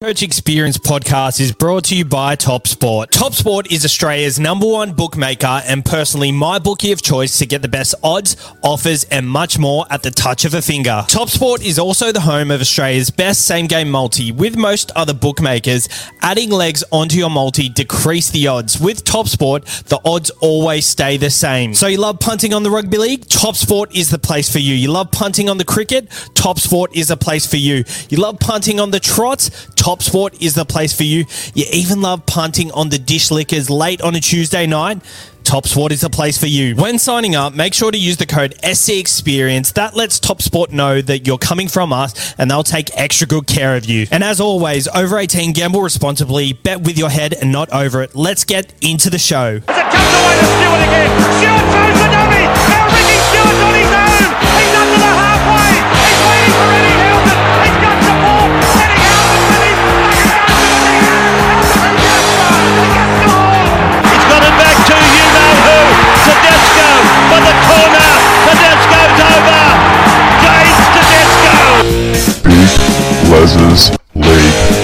Coach Experience podcast is brought to you by Top Sport. Top Sport is Australia's number one bookmaker and personally my bookie of choice to get the best odds, offers, and much more at the touch of a finger. Top Sport is also the home of Australia's best same game multi. With most other bookmakers, adding legs onto your multi decrease the odds. With Top Sport, the odds always stay the same. So you love punting on the rugby league? Top Sport is the place for you. You love punting on the cricket? Top Sport is a place for you. You love punting on the trots? Sport is the place for you. You even love punting on the dish lickers late on a Tuesday night. Top Sport is the place for you. When signing up, make sure to use the code SC Experience. That lets Top Sport know that you're coming from us and they'll take extra good care of you. And as always, over 18, gamble responsibly, bet with your head and not over it. Let's get into the show. Away to Stewart again. Stewart throws the dummy. Les's League.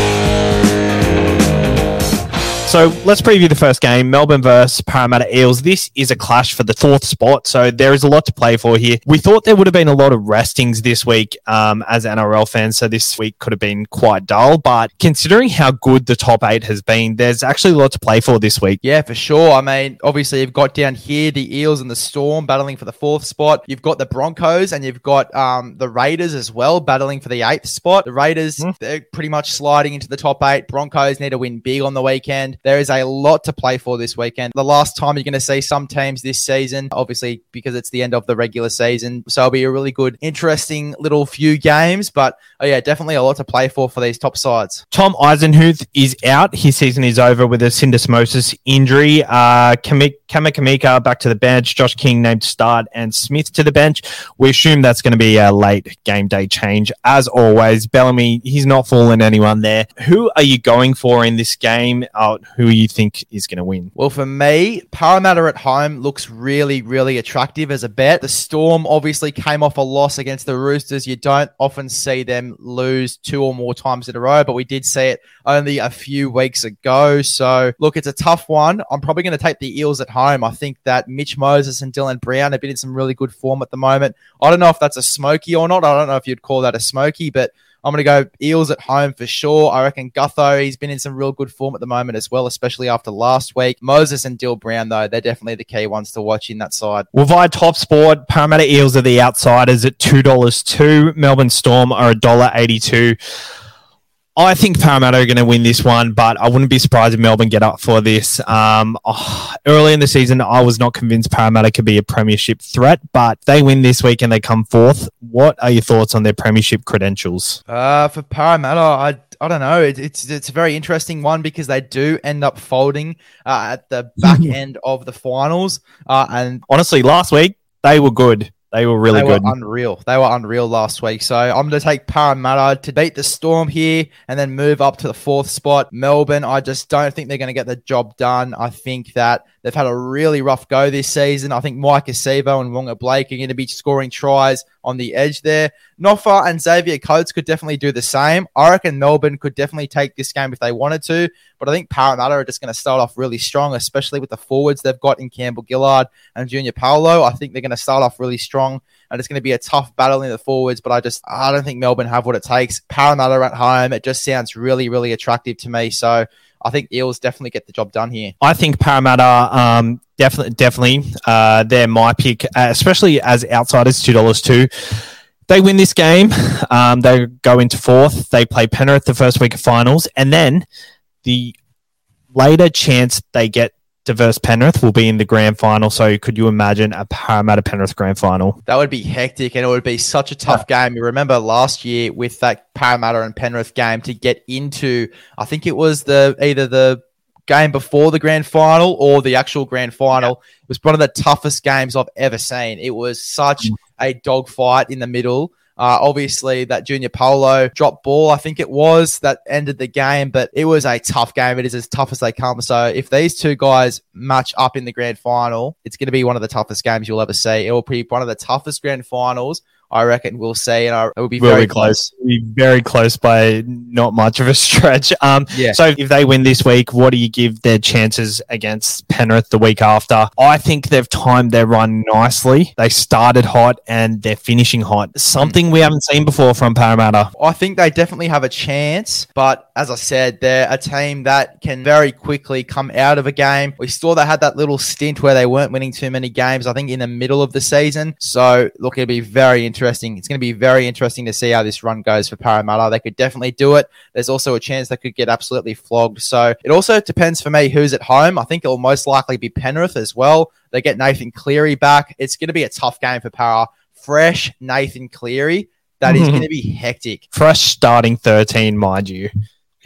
So let's preview the first game Melbourne versus Parramatta Eels. This is a clash for the fourth spot, so there is a lot to play for here. We thought there would have been a lot of restings this week um, as NRL fans, so this week could have been quite dull. But considering how good the top eight has been, there's actually a lot to play for this week. Yeah, for sure. I mean, obviously, you've got down here the Eels and the Storm battling for the fourth spot. You've got the Broncos and you've got um, the Raiders as well battling for the eighth spot. The Raiders, Hmm. they're pretty much sliding into the top eight. Broncos need to win big on the weekend. There is a lot to play for this weekend. The last time you're going to see some teams this season, obviously, because it's the end of the regular season. So it'll be a really good, interesting little few games. But oh, yeah, definitely a lot to play for for these top sides. Tom Eisenhuth is out. His season is over with a syndesmosis injury. Uh, Kami- Kamikamica back to the bench. Josh King named start and Smith to the bench. We assume that's going to be a late game day change. As always, Bellamy, he's not fooling anyone there. Who are you going for in this game? Uh, who you think is going to win? Well, for me, Parramatta at home looks really, really attractive as a bet. The Storm obviously came off a loss against the Roosters. You don't often see them lose two or more times in a row, but we did see it only a few weeks ago. So, look, it's a tough one. I'm probably going to take the Eels at home. I think that Mitch Moses and Dylan Brown have been in some really good form at the moment. I don't know if that's a smoky or not. I don't know if you'd call that a smoky, but I'm going to go Eels at home for sure. I reckon Gutho, he's been in some real good form at the moment as well, especially after last week. Moses and Dill Brown, though, they're definitely the key ones to watch in that side. Well, via Top Sport, Parramatta Eels are the outsiders at two dollars two. Melbourne Storm are a dollar eighty two. I think Parramatta are going to win this one, but I wouldn't be surprised if Melbourne get up for this. Um, oh, early in the season, I was not convinced Parramatta could be a premiership threat, but they win this week and they come fourth. What are your thoughts on their premiership credentials? Uh, for Parramatta, I, I don't know. It, it's it's a very interesting one because they do end up folding uh, at the back end of the finals. Uh, and Honestly, last week they were good. They were really they good. were unreal. They were unreal last week. So I'm going to take Parramatta to beat the Storm here and then move up to the fourth spot. Melbourne, I just don't think they're going to get the job done. I think that they've had a really rough go this season. I think Maika Sivo and Waqa Blake are going to be scoring tries on the edge there. Noffa and Xavier Coates could definitely do the same. I reckon Melbourne could definitely take this game if they wanted to, but I think Parramatta are just going to start off really strong, especially with the forwards they've got in Campbell Gillard and Junior Paulo. I think they're going to start off really strong, and it's going to be a tough battle in the forwards. But I just I don't think Melbourne have what it takes. Parramatta at home, it just sounds really really attractive to me. So I think Eels definitely get the job done here. I think Parramatta um, definitely definitely uh, they're my pick, uh, especially as outsiders, two dollars two. They win this game. Um, they go into fourth. They play Penrith the first week of finals, and then the later chance they get diverse Penrith will be in the grand final. So could you imagine a Parramatta Penrith grand final? That would be hectic and it would be such a tough game. You remember last year with that Parramatta and Penrith game to get into, I think it was the either the game before the grand final or the actual grand final. It was one of the toughest games I've ever seen. It was such mm. a dogfight in the middle. Uh, obviously, that Junior Paulo drop ball, I think it was, that ended the game, but it was a tough game. It is as tough as they come. So, if these two guys match up in the grand final, it's going to be one of the toughest games you'll ever see. It will be one of the toughest grand finals I reckon we'll see, and I, it will be Will very be close. Be very close by not much of a stretch. Um, Yeah. So if they win this week, what do you give their chances against Penrith the week after? I think they've timed their run nicely. They started hot and they're finishing hot. Something we haven't seen before from Parramatta. I think they definitely have a chance, but as I said, they're a team that can very quickly come out of a game. We saw they had that little stint where they weren't winning too many games, I think, in the middle of the season. So, look, it'll be very interesting. It's going to be very interesting to see how this run goes for Parramatta. They could definitely do it. There's also a chance they could get absolutely flogged. So, it also depends for me who's at home. I think it'll most likely be Penrith as well. They get Nathan Cleary back. It's going to be a tough game for Para. Fresh Nathan Cleary. That is going to be hectic. Fresh starting 13, mind you.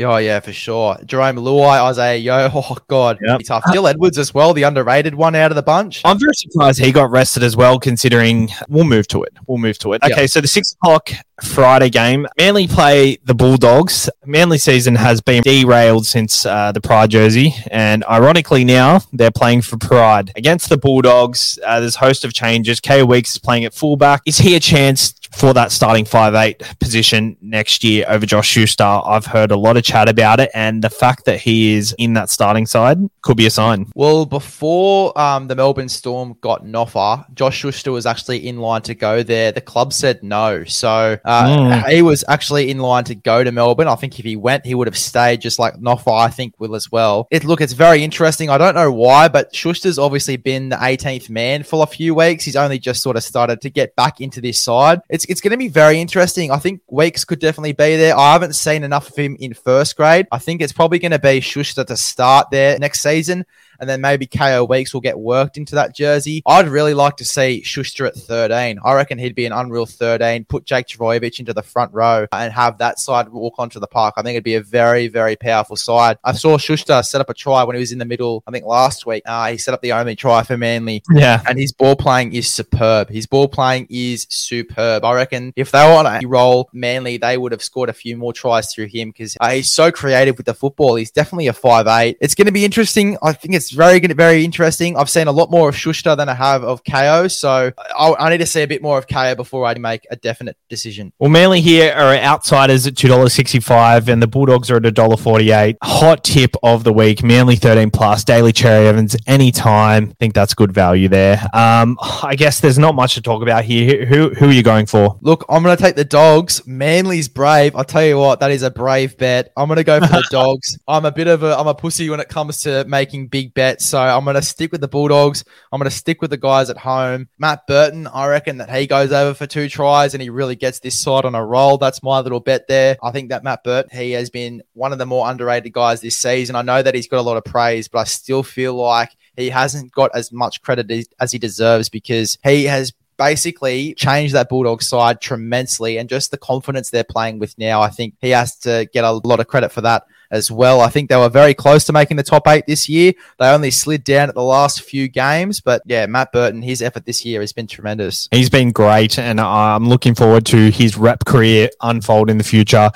Oh yeah, for sure. Jarome Luai, Isaah Yeo. Oh god, Yep. tough. Jill Edwards as well, the underrated one out of the bunch. I'm very surprised he got rested as well, considering we'll move to it. We'll move to it. Okay, so the six o'clock Friday game, Manly play the Bulldogs. Manly season has been derailed since uh, the Pride jersey, and ironically now they're playing for Pride against the Bulldogs. Uh, there's a host of changes. K Weeks is playing at fullback. Is he a chance? For that starting five eight position next year over Josh Schuster, I've heard a lot of chat about it, and the fact that he is in that starting side could be a sign. Well, before um, the Melbourne Storm got an offer, Josh Schuster was actually in line to go there. The club said no, so uh, Mm. he was actually in line to go to Melbourne. I think if he went, he would have stayed, just like Noffa, I think, will as well. It look, it's very interesting. I don't know why, but Schuster's obviously been the 18th man for a few weeks. He's only just sort of started to get back into this side. It's it's going to be very interesting. I think Weeks could definitely be there. I haven't seen enough of him in first grade. I think it's probably going to be Schuster to start there next season and then maybe Kaeo Weeks will get worked into that jersey. I'd really like to see Schuster at 13. I reckon he'd be an unreal 13, put Jake Trbojevic into the front row and have that side walk onto the park. I think it'd be a very, very powerful side. I saw Schuster set up a try when he was in the middle, I think last week. Uh, he set up the only try for Manly Yeah, and his ball playing is superb. His ball playing is superb. I reckon if they were on a roll, Manly, they would have scored a few more tries through him because uh, he's so creative with the football. He's definitely a five eight. It's going to be interesting. I think it's very very interesting. I've seen a lot more of Schuster than I have of KO, so I, I need to see a bit more of KO before I make a definite decision. Well, Manly here are outsiders at two dollars sixty-five, and the Bulldogs are at a dollar forty-eight. Hot tip of the week: Manly thirteen plus. Daly Cherry Evans anytime. I think that's good value there. Um, I guess there's not much to talk about here. Who who are you going for? Look, I'm going to take the dogs. Manly's brave. I'll tell you what, that is a brave bet. I'm going to go for the dogs. I'm a bit of a, I'm a pussy when it comes to making big bets. So I'm going to stick with the Bulldogs. I'm going to stick with the guys at home. Matt Burton, I reckon that he goes over for two tries and he really gets this side on a roll. That's my little bet there. I think that Matt Burton, he has been one of the more underrated guys this season. I know that he's got a lot of praise, but I still feel like he hasn't got as much credit as he deserves because he has basically changed that Bulldog side tremendously and just the confidence they're playing with now. I think he has to get a lot of credit for that as well. I think they were very close to making the top eight this year. They only slid down at the last few games, but yeah, Matt Burton, his effort this year has been tremendous. He's been great, and I'm looking forward to his rep career unfold in the future.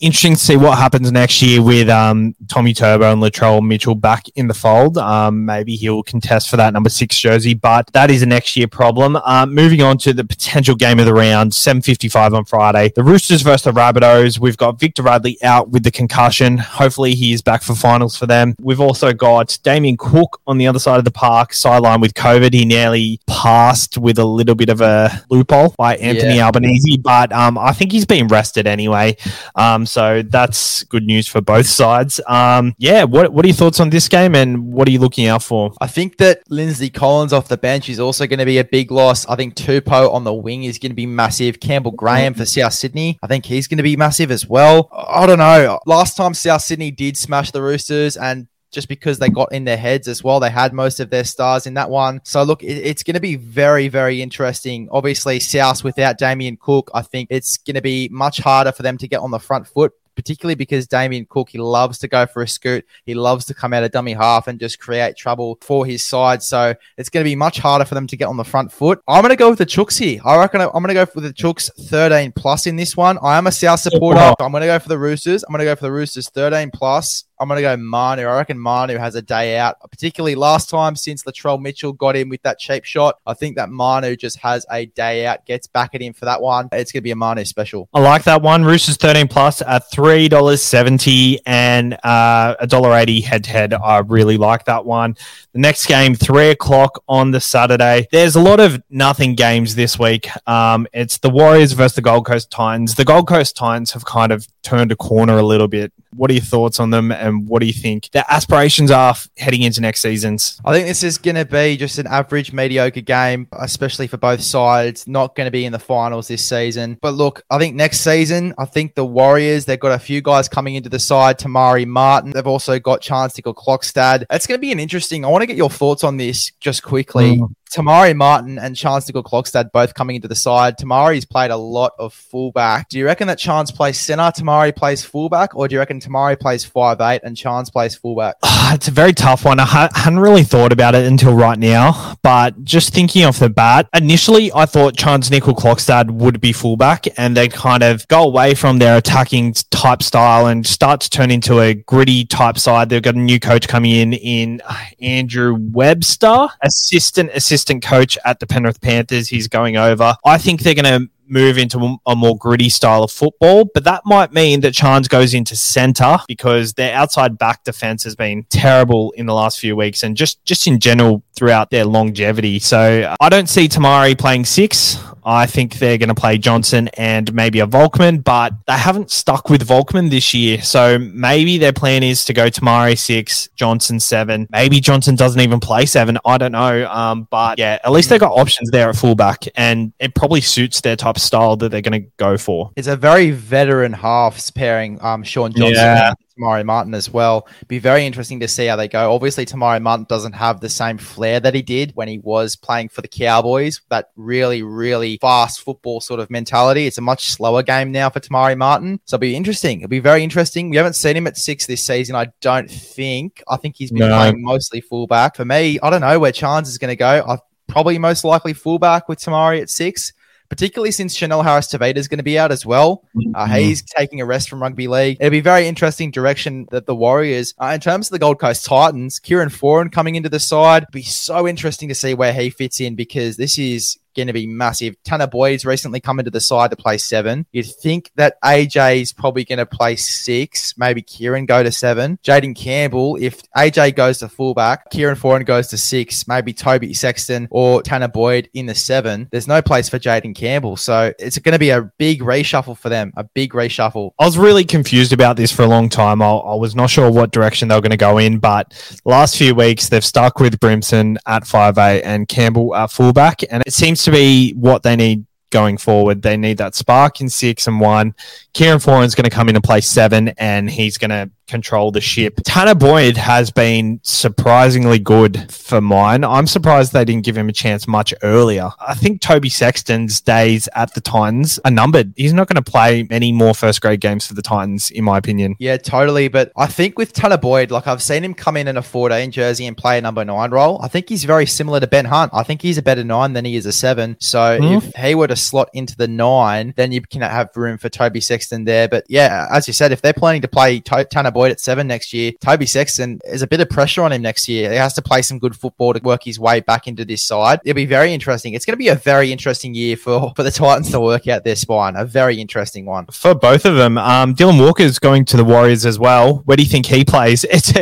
Interesting to see what happens next year with um, Tommy Turbo and Latrell Mitchell back in the fold. Um, maybe he'll contest for that number six jersey, but that is a next year problem. Um, moving on to the potential game of the round, 7.55 on Friday. The Roosters versus the Rabbitohs. We've got Victor Radley out with the concussion. Hopefully he is back for finals for them. We've also got Damien Cook on the other side of the park, sideline with COVID. He nearly passed with a little bit of a loophole by Anthony Yeah. Albanese, but um, I think he's been rested anyway. Um, so that's good news for both sides. Um, yeah, what, what are your thoughts on this game and what are you looking out for? I think that Lindsay Collins off the bench is also going to be a big loss. I think Tupou on the wing is going to be massive. Campbell Graham for South Sydney, I think he's going to be massive as well. I don't know. Last time South Sydney did smash the Roosters and just because they got in their heads as well. They had most of their stars in that one. So look, it- it's going to be very, very interesting. Obviously, South without Damien Cook, I think it's going to be much harder for them to get on the front foot. Particularly because Damien Cook, he loves to go for a scoot. He loves to come out of dummy half and just create trouble for his side. So it's going to be much harder for them to get on the front foot. I'm going to go with the Chooks here. I reckon I'm going to go for the Chooks 13 plus in this one. I am a South supporter. I'm going to go for the Roosters. I'm going to go for the Roosters 13 plus. I'm going to go Manu. I reckon Manu has a day out, particularly last time since Latrell Mitchell got in with that cheap shot. I think that Manu just has a day out, gets back at him for that one. It's going to be a Manu special. I like that one. Roosters 13 plus at $3.70 and uh, $1.80 head to head. I really like that one. The next game, 3 o'clock on the Saturday. There's a lot of nothing games this week. Um, it's the Warriors versus the Gold Coast Titans. The Gold Coast Titans have kind of turned a corner a little bit. What are your thoughts on them and what do you think their aspirations are heading into next seasons? I think this is going to be just an average, mediocre game, especially for both sides. Not going to be in the finals this season. But look, I think next season, I think the Warriors, they've got a few guys coming into the side. Te Maire Martin. They've also got Charnze Nicoll Klokstad. It's going to be an interesting. I want to get your thoughts on this just quickly. Mm. Te Maire Martin and Charnze Nicoll Klokstad both coming into the side. Te Maire's played a lot of fullback. Do you reckon that Charnze plays center, Te Maire plays fullback, or do you reckon Te Maire plays five eight and Charnze plays fullback? it's a very tough one. I ha- hadn't really thought about it until right now, but just thinking off the bat, initially I thought Charnze Nicoll Klokstad would be fullback and they kind of go away from their attacking type style and start to turn into a gritty type side. They've got a new coach coming in in Andrew Webster, assistant assistant assistant coach at the Penrith Panthers. He's going over. I think they're going to move into a more gritty style of football, but that might mean that Charnze goes into centre because their outside back defense has been terrible in the last few weeks and just just in general throughout their longevity. So uh, I don't see Te Maire playing six. I think they're going to play Johnson and maybe a Volkman, but they haven't stuck with Volkman this year. So maybe their plan is to go Te Maire six, Johnson seven. Maybe Johnson doesn't even play seven. I don't know. Um, but yeah, at least they've got options there at fullback, and it probably suits their type of style that they're going to go for. It's a very veteran halves pairing. Um, Shaun Johnson. Yeah. Te Maire Martin as well. Be very interesting to see how they go. Obviously, Te Maire Martin doesn't have the same flair that he did when he was playing for the Cowboys. That really, really fast football sort of mentality. It's a much slower game now for Te Maire Martin. So it'll be interesting. It'll be very interesting. We haven't seen him at six this season. I don't think. I think he's been no. playing mostly fullback. For me, I don't know where Charnze is going to go. I probably most likely fullback with Te Maire at six particularly since Chanel Harris Tavita is going to be out as well. Uh, mm-hmm. he's taking a rest from rugby league. It'll be very interesting direction that the Warriors, uh, in terms of the Gold Coast Titans, Kieran Foran coming into the side, It'll be so interesting to see where he fits in because this is going to be massive. Tanah Boyd's recently come into the side to play seven. You'd think that AJ's probably going to play six, maybe Kieran go to seven. Jayden Campbell, if AJ goes to fullback, Kieran Foran goes to six, maybe Toby Sexton or Tanah Boyd in the seven. There's no place for Jayden Campbell. So it's going to be a big reshuffle for them, a big reshuffle. I was really confused about this for a long time. I, I was not sure what direction they were going to go in, but last few weeks they've stuck with Brimson at five eight and Campbell at fullback. And it seems to be what they need going forward. They need that spark in six and one. Kieran Foran's going to come in and play seven, and he's going to control the ship. Tanah Boyd has been surprisingly good for mine. I'm surprised they didn't give him a chance much earlier. I think Toby Sexton's days at the Titans are numbered. He's not going to play many more first grade games for the Titans, in my opinion. Yeah, totally. But I think with Tanah Boyd, like I've seen him come in in a 14 jersey and play a number nine role. I think he's very similar to Ben Hunt. I think he's a better nine than he is a seven. So mm. if he were to slot into the nine, then you can have room for Toby Sexton there. But yeah, as you said, if they're planning to play to- Tanah Boyd at seven next year. Toby Sexton is a bit of pressure on him next year. He has to play some good football to work his way back into this side. It'll be very interesting. It's going to be a very interesting year for, for the Titans to work out their spine. A very interesting one. For both of them. Um, Dylan Walker's going to the Warriors as well. Where do you think he plays? It's,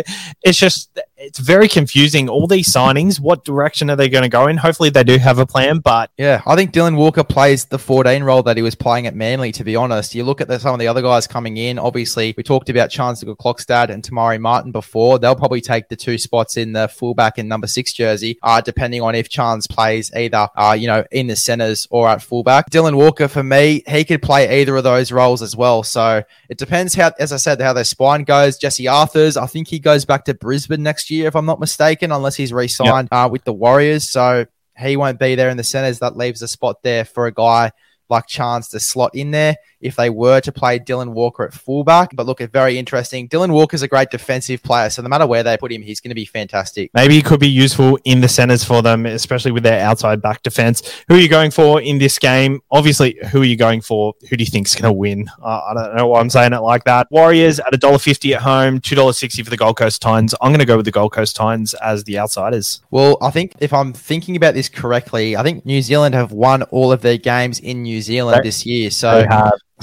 it's just it's very confusing. All these signings, what direction are they going to go in? Hopefully, they do have a plan. But yeah, I think Dylan Walker plays the 14 role that he was playing at Manly. To be honest, you look at the, some of the other guys coming in. Obviously, we talked about Chancellor Klokstad and Te Maire Martin before. They'll probably take the two spots in the fullback and number six jersey, uh, depending on if Charnze plays either, uh, you know, in the centers or at fullback. Dylan Walker, for me, he could play either of those roles as well. So it depends how, as I said, how their spine goes. Jesse Arthars, I think he goes back to Brisbane next year, if I'm not mistaken, unless he's re-signed yep. uh, with the Warriors. So he won't be there in the centers. That leaves a spot there for a guy like Charnze to slot in there. If they were to play Dylan Walker at fullback. But look, it's very interesting. Dylan Walker's a great defensive player, so no matter where they put him, he's going to be fantastic. Maybe he could be useful in the centers for them, especially with their outside back defense. Who are you going for in this game? Obviously, who are you going for? Who do you think is going to win? Uh, I don't know why I'm saying it like that. Warriors at $1.50 at home, $2.60 for the Gold Coast Titans. I'm going to go with the Gold Coast Titans as the outsiders. Well, I think if I'm thinking about this correctly, I think New Zealand have won all of their games in New Zealand They- this year. So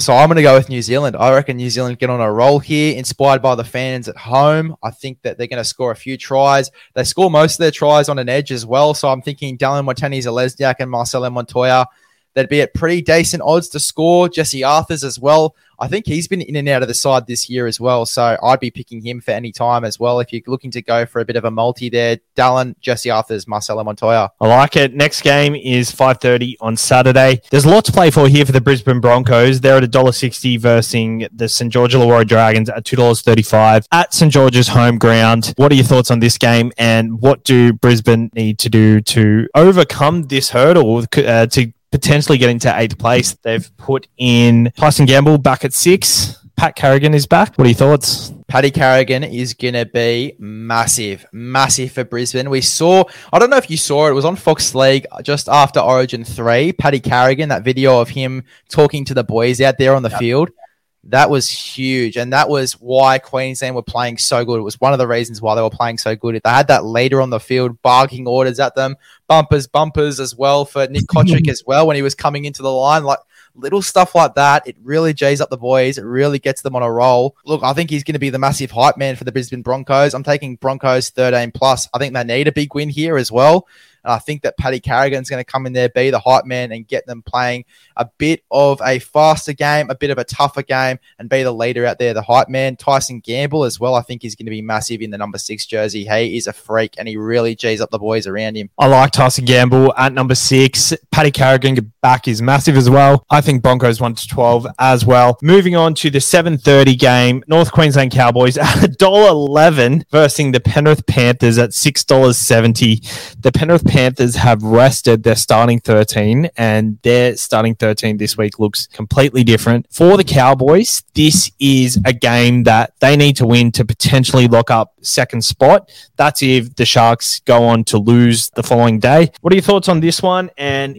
So I'm going to go with New Zealand. I reckon New Zealand get on a roll here, inspired by the fans at home. I think that they're going to score a few tries. They score most of their tries on an edge as well. So I'm thinking Dallin Watene Zelezniak and Marcelo Montoya. They'd be at pretty decent odds to score. Jesse Arthars as well. I think he's been in and out of the side this year as well. So I'd be picking him for any time as well. If you're looking to go for a bit of a multi there, Dallin, Jesse Arthars, Marcelo Montoya. I like it. Next game is 5.30 on Saturday. There's a lot to play for here for the Brisbane Broncos. They're at $1.60 versus the St. George Illawarra Dragons at $2.35 at St. George's home ground. What are your thoughts on this game and what do Brisbane need to do to overcome this hurdle uh, to potentially get into eighth place? They've put in Tyson Gamble back at six. Pat Carrigan is back. What are your thoughts? Paddy Carrigan is going to be massive, massive for Brisbane. We saw, I don't know if you saw it, it was on Fox League just after Origin 3. Paddy Carrigan, that video of him talking to the boys out there on the field, that was huge. And that was why Queensland were playing so good. It was one of the reasons why they were playing so good. If They had that leader on the field barking orders at them, bumpers, bumpers as well for Nick Kotrick as well when he was coming into the line. Like, little stuff like that, it really jays up the boys. It really gets them on a roll. Look, I think he's going to be the massive hype man for the Brisbane Broncos. I'm taking Broncos 13 plus. I think they need a big win here as well. And I think that Paddy Carrigan's going to come in there, be the hype man, and get them playing a bit of a faster game, a bit of a tougher game, and be the leader out there, the hype man. Tyson Gamble as well, I think he's going to be massive in the number six jersey. He is a freak, and he really G's up the boys around him. I like Tyson Gamble at number six. Paddy Carrigan back is massive as well. I think Broncos 1 to 12 as well. Moving on to the 7.30 game, North Queensland Cowboys at $1.11 versus the Penrith Panthers at $6.70. The Penrith Panthers have rested their starting 13 and their starting 13 this week looks completely different. For the Cowboys, this is a game that they need to win to potentially lock up second spot. That's if the Sharks go on to lose the following day. What are your thoughts on this one? And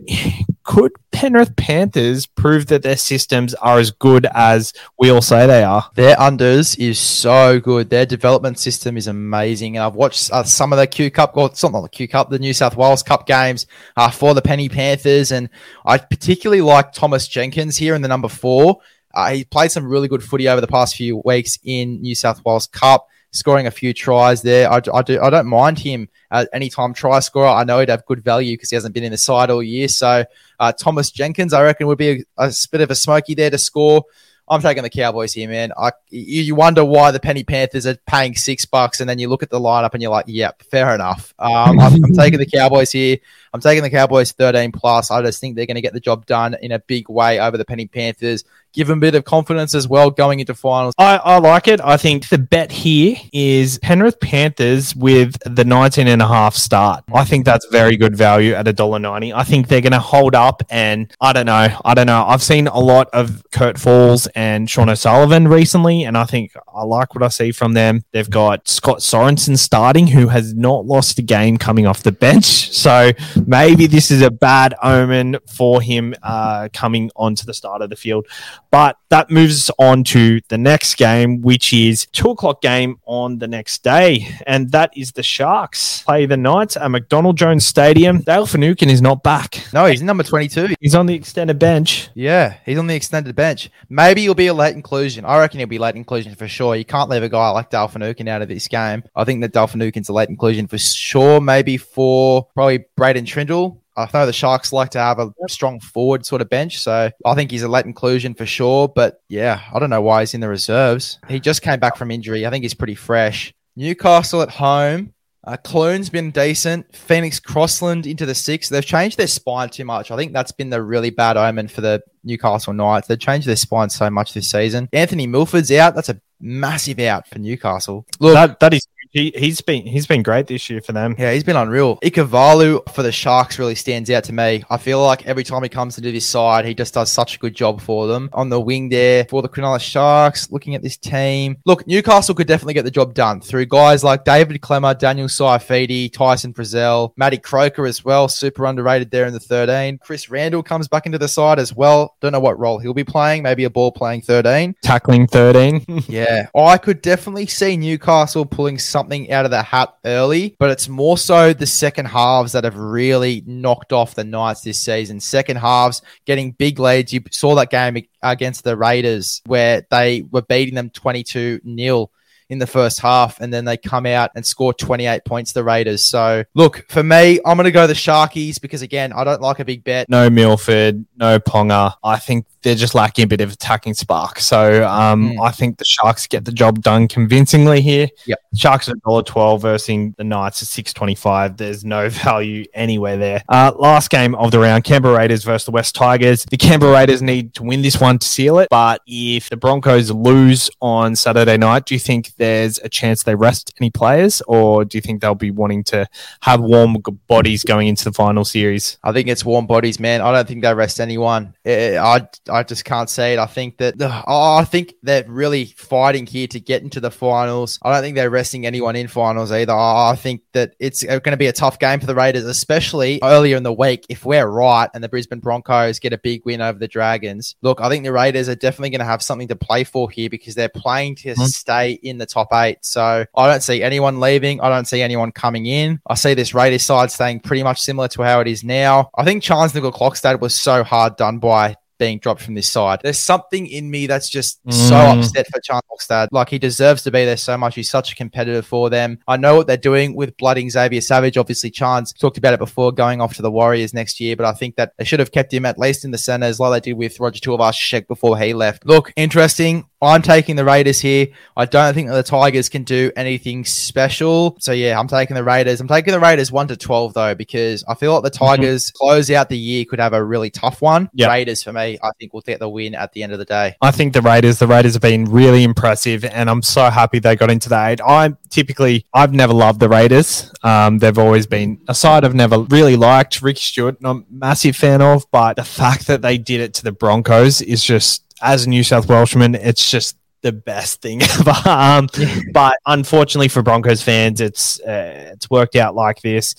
could Penrith Panthers prove that their systems are as good as we all say they are? Their unders is so good. Their development system is amazing. And I've watched uh, some of the Q Cup, or something like the Q Cup, the New South Wales Cup games uh, for the Penny Panthers. And I particularly like Thomas Jenkins here in the number four. Uh, he played some really good footy over the past few weeks in New South Wales Cup, scoring a few tries there. I, I do I don't mind him at any time try scorer. I know he'd have good value because he hasn't been in the side all year. So uh, Thomas Jenkins, I reckon, would be a, a bit of a smoky there to score. I'm taking the Cowboys here, man. I, you, wonder why the Penny Panthers are paying six bucks, and then you look at the lineup and you're like, yep, fair enough. Um, I'm, I'm taking the Cowboys here. I'm taking the Cowboys 13 plus. I just think they're going to get the job done in a big way over the Penny Panthers. Give them a bit of confidence as well going into finals. I, I like it. I think the bet here is Penrith Panthers with the 19 and a half start. I think that's very good value at $1.90. I think they're going to hold up and I don't know. I don't know. I've seen a lot of Kurt Falls and Sean O'Sullivan recently and I think I like what I see from them. They've got Scott Sorensen starting who has not lost a game coming off the bench. So maybe this is a bad omen for him uh, coming onto the start of the field. But that moves us on to the next game, which is two o'clock game on the next day, and that is the Sharks play the Knights at McDonald Jones Stadium. Dale Finucane is not back; No, he's number 22. he's on the extended bench. Yeah, he's on the extended bench. Maybe he'll be a late inclusion. I reckon he'll be late inclusion for sure. You can't leave a guy like Dale Dalfinukin out of this game. I think that Dale Finucane's a late inclusion for sure. Maybe for probably Braydon Trindall. I know the Sharks like to have a strong forward sort of bench, so I think he's a late inclusion for sure. But yeah, I don't know why he's in the reserves. He just came back from injury. I think he's pretty fresh. Newcastle at home. Uh, Clune's been decent. Phoenix Crossland into the six. They've changed their spine too much. I think that's been the really bad omen for the Newcastle Knights. They've changed their spine so much this season. Anthony Milford's out. That's a massive out for Newcastle. Look, That that is huge He, he's been he's been great this year for them. Yeah, he's been unreal. Ikavalu for the Sharks really stands out to me. I feel like every time he comes into this side, he just does such a good job for them. On the wing there for the Cronulla Sharks, looking at this team. Look, Newcastle could definitely get the job done through guys like David Klemmer, Daniel Saifiti, Tyson Frizell, Matty Croker as well, super underrated there in the 13. Chris Randall comes back into the side as well. Don't know what role he'll be playing, maybe a ball playing 13. Tackling 13. Yeah, I could definitely see Newcastle pulling something out of the hat early, but it's more so the second halves that have really knocked off the Knights this season. Second halves getting big leads. You saw that game against the Raiders where they were beating them 22 0 in the first half, and then they come out and score 28 points, the Raiders. So, look, for me, I'm going to go the Sharkies because, again, I don't like a big bet. no Milford, no Ponga. I think they're just lacking a bit of attacking spark. So um, Mm. I think the Sharks get the job done convincingly here. Yep. Sharks at $1.12 versus the Knights at six twenty five. There's no value anywhere there. Uh, last game of the round, Canberra Raiders versus the West Tigers. The Canberra Raiders need to win this one to seal it. But if the Broncos lose on Saturday night, do you think there's a chance they rest any players, or do you think they'll be wanting to have warm bodies going into the final series? I think it's warm bodies, man. I don't think they rest anyone. Eh, I, I just can't see it. I think that oh, I think they're really fighting here to get into the finals. I don't think they're resting anyone in finals either. I I think that it's going to be a tough game for the Raiders, especially earlier in the week. If we're right and the Brisbane Broncos get a big win over the Dragons, look, I think the Raiders are definitely going to have something to play for here because they're playing to mm-hmm. stay in the top eight. So I don't see anyone leaving. I don't see anyone coming in. I see this Raiders side staying pretty much similar to how it is now. I think Charnze Nicoll Klokstad was so hard done by being dropped from this side. There's something in me that's just so Mm. upset for Charnze Klokstad. Like he deserves to be there so much. He's such a competitor for them. I know what they're doing with blooding Xavier Savage. Obviously, Charnze talked about it before going off to the Warriors next year, but I think that they should have kept him at least in the centers like they did with Roger Tuivasa-Sheck before he left. Look, interesting. I'm taking the Raiders here. I don't think that the Tigers can do anything special. So yeah, I'm taking the Raiders. I'm taking the Raiders one to twelve though, because I feel like the Tigers close out the year could have a really tough one. Yep. Raiders for me, I think will get the win at the end of the day. I think the Raiders, the Raiders have been really impressive, and I'm so happy they got into the eight. I'm typically, I've never loved the Raiders. Um, they've always been a side I've never really liked. Ricky Stuart, not a massive fan of, but the fact that they did it to the Broncos is just, as a New South Welshman, it's just the best thing ever. Um, But unfortunately for Broncos fans, it's uh, it's worked out like this.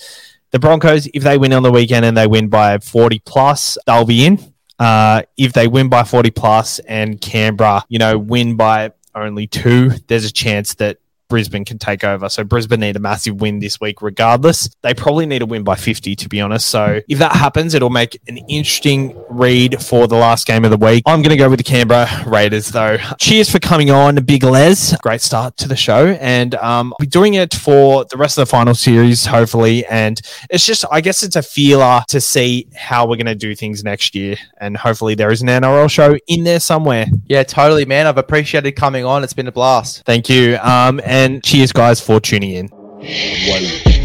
The Broncos, if they win on the weekend and they win by 40 plus, they'll be in. Uh, if they win by 40 plus and Canberra, you know, win by only two, there's a chance that Brisbane can take over. So Brisbane need a massive win this week, regardless. They probably need a win by 50, to be honest. So if that happens, it'll make an interesting read for the last game of the week. I'm going to go with the Canberra Raiders, though. Cheers for coming on, Big Les. Great start to the show. And um, I'll be doing it for the rest of the final series, hopefully. And it's just, I guess it's a feeler to see how we're going to do things next year. And hopefully there is an NRL show in there somewhere. Yeah, totally, man. I've appreciated coming on. It's been a blast. Thank you. Um, and cheers, guys, for tuning in.